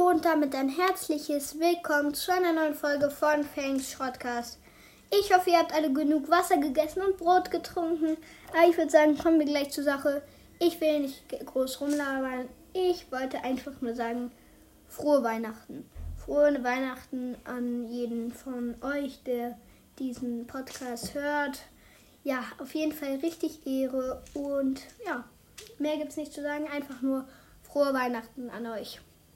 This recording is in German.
Hallo und damit ein herzliches Willkommen zu einer neuen Folge von Fangs Shortcast. Ich hoffe, ihr habt alle genug Wasser gegessen und Brot getrunken. Aber ich würde sagen, kommen wir gleich zur Sache. Ich will nicht groß rumlabern. Ich wollte einfach nur sagen, frohe Weihnachten. Frohe Weihnachten an jeden von euch, der diesen Podcast hört. Ja, auf jeden Fall richtig Ehre und ja, mehr gibt es nicht zu sagen. Einfach nur frohe Weihnachten an euch.